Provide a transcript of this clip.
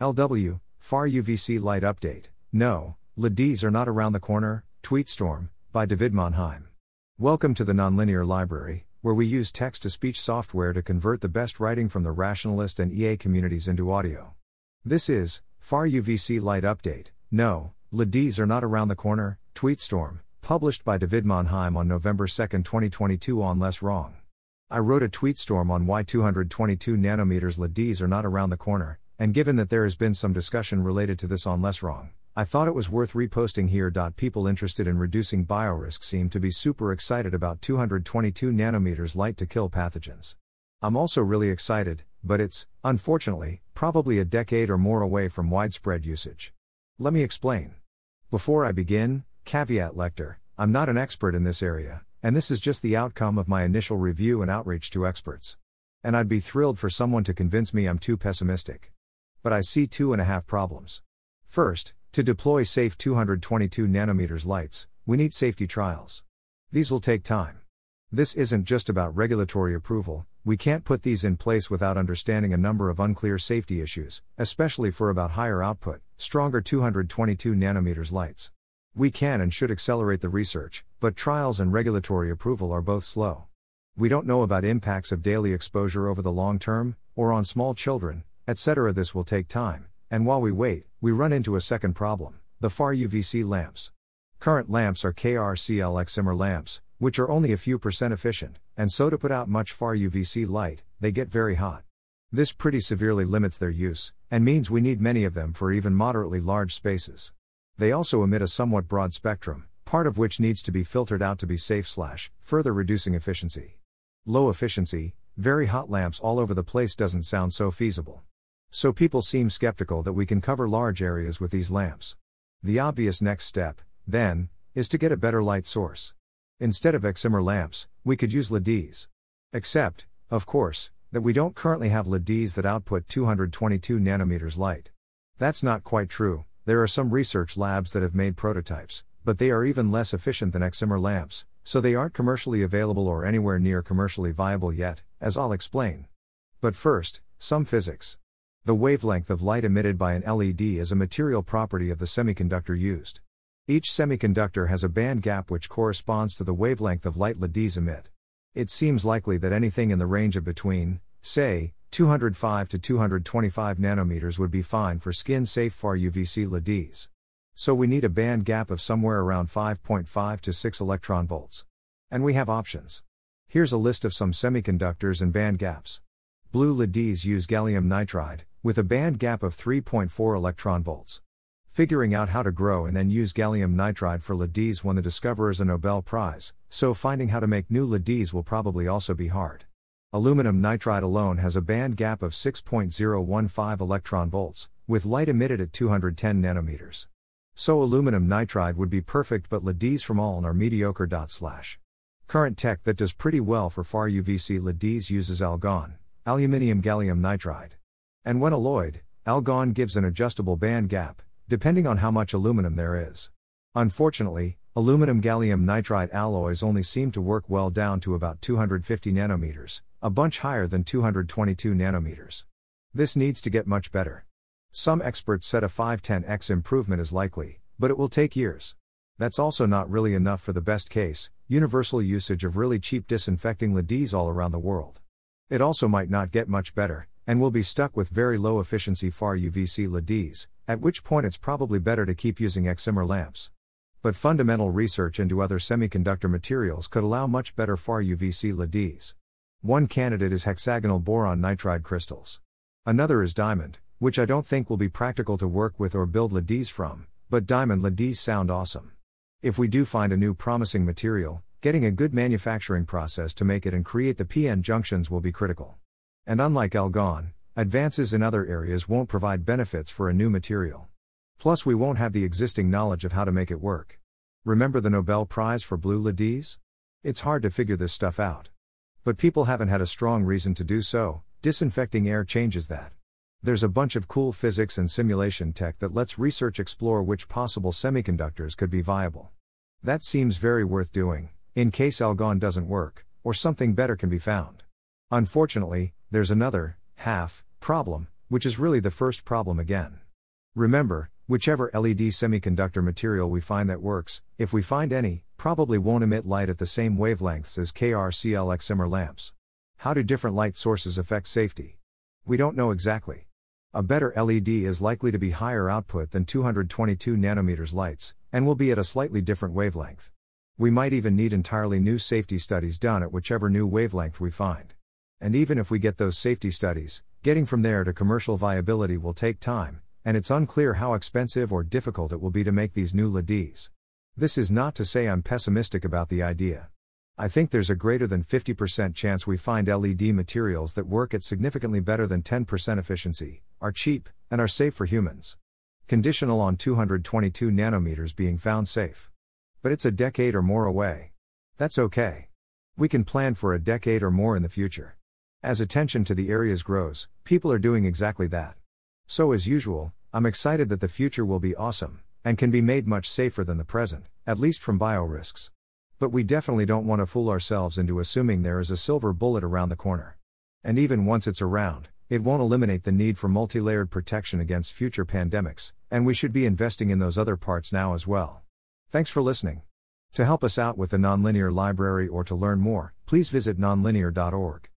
LW, Far UVC Light Update. No, LEDs are not around the corner, Tweetstorm, by David Manheim. Welcome to the Nonlinear Library, where we use text to speech software to convert the best writing from the rationalist and EA communities into audio. This is Far UVC Light Update. No, LEDs are not around the corner, Tweetstorm, published by David Manheim on November 2, 2022 on Less Wrong. I wrote a tweetstorm on why 222 nanometers LEDs are not around the corner, and given that there has been some discussion related to this on Less Wrong, I thought it was worth reposting here. People interested in reducing biorisk seem to be super excited about 222 nanometers light to kill pathogens. I'm also really excited, but it's, unfortunately, probably a decade or more away from widespread usage. Let me explain. Before I begin, caveat lector, I'm not an expert in this area, and this is just the outcome of my initial review and outreach to experts. And I'd be thrilled for someone to convince me I'm too pessimistic but I see two and a half problems. First, to deploy safe 222 nanometers lights, we need safety trials. These will take time. This isn't just about regulatory approval, we can't put these in place without understanding a number of unclear safety issues, especially for about higher output, stronger 222 nanometers lights. We can and should accelerate the research, but trials and regulatory approval are both slow. We don't know about impacts of daily exposure over the long term, or on small children, etc. This will take time, and while we wait, we run into a second problem the far UVC lamps. Current lamps are KRCL excimer lamps, which are only a few percent efficient, and so to put out much far UVC light, they get very hot. This pretty severely limits their use, and means we need many of them for even moderately large spaces. They also emit a somewhat broad spectrum, part of which needs to be filtered out to be safe slash, further reducing efficiency. Low efficiency, very hot lamps all over the place doesn't sound so feasible. So people seem skeptical that we can cover large areas with these lamps. The obvious next step, then, is to get a better light source. Instead of excimer lamps, we could use LEDs. Except, of course, that we don't currently have LEDs that output 222 nanometers light. That's not quite true, there are some research labs that have made prototypes, but they are even less efficient than excimer lamps, so they aren't commercially available or anywhere near commercially viable yet, as I'll explain. But first, some physics. The wavelength of light emitted by an LED is a material property of the semiconductor used. Each semiconductor has a band gap which corresponds to the wavelength of light LEDs emit. It seems likely that anything in the range of between, say, 205 to 225 nanometers would be fine for skin safe far UVC LEDs. So we need a band gap of somewhere around 5.5 to 6 electron volts. And we have options. Here's a list of some semiconductors and band gaps. Blue LEDs use gallium nitride, with a band gap of 3.4 electron volts. Figuring out how to grow and then use gallium nitride for LEDs won the discoverers a Nobel Prize, so finding how to make new LEDs will probably also be hard. Aluminum nitride alone has a band gap of 6.015 electron volts, with light emitted at 210 nanometers. So aluminum nitride would be perfect but LEDs from ALN are mediocre. Slash. Current tech that does pretty well for far UVC LEDs uses AlGaN, aluminium gallium nitride. And when alloyed, AlGaN gives an adjustable band gap, depending on how much aluminum there is. Unfortunately, aluminum gallium nitride alloys only seem to work well down to about 250 nanometers, a bunch higher than 222 nanometers. This needs to get much better. Some experts said a 510x improvement is likely, but it will take years. That's also not really enough for the best case, universal usage of really cheap disinfecting LEDs all around the world. It also might not get much better, and we'll be stuck with very low efficiency far UVC LEDs, at which point it's probably better to keep using excimer lamps. But fundamental research into other semiconductor materials could allow much better far UVC LEDs. One candidate is hexagonal boron nitride crystals. Another is diamond, which I don't think will be practical to work with or build LEDs from, but diamond LEDs sound awesome. If we do find a new promising material, getting a good manufacturing process to make it and create the PN junctions will be critical. And unlike AlGaN, advances in other areas won't provide benefits for a new material. Plus, we won't have the existing knowledge of how to make it work. Remember the Nobel Prize for Blue LEDs? It's hard to figure this stuff out. But people haven't had a strong reason to do so, disinfecting air changes that. There's a bunch of cool physics and simulation tech that lets research explore which possible semiconductors could be viable. That seems very worth doing, in case AlGaN doesn't work, or something better can be found. Unfortunately, there's another, half, problem. which is really the first problem again. Remember, whichever LED semiconductor material we find that works, if we find any, probably won't emit light at the same wavelengths as KR-CL excimer lamps. How do different light sources affect safety? We don't know exactly. A better LED is likely to be higher output than 222 nanometers lights, and will be at a slightly different wavelength. We might even need entirely new safety studies done at whichever new wavelength we find. And even if we get those safety studies, getting from there to commercial viability will take time, and it's unclear how expensive or difficult it will be to make these new LEDs. This is not to say I'm pessimistic about the idea. I think there's a greater than 50% chance we find LED materials that work at significantly better than 10% efficiency, are cheap, and are safe for humans. Conditional on 222 nanometers being found safe. But it's a decade or more away. That's okay. We can plan for a decade or more in the future. As attention to the areas grows, people are doing exactly that. So, as usual, I'm excited that the future will be awesome, and can be made much safer than the present, at least from biorisks. But we definitely don't want to fool ourselves into assuming there is a silver bullet around the corner. And even once it's around, it won't eliminate the need for multi layered protection against future pandemics, and we should be investing in those other parts now as well. Thanks for listening. To help us out with the Nonlinear Library or to learn more, please visit nonlinear.org.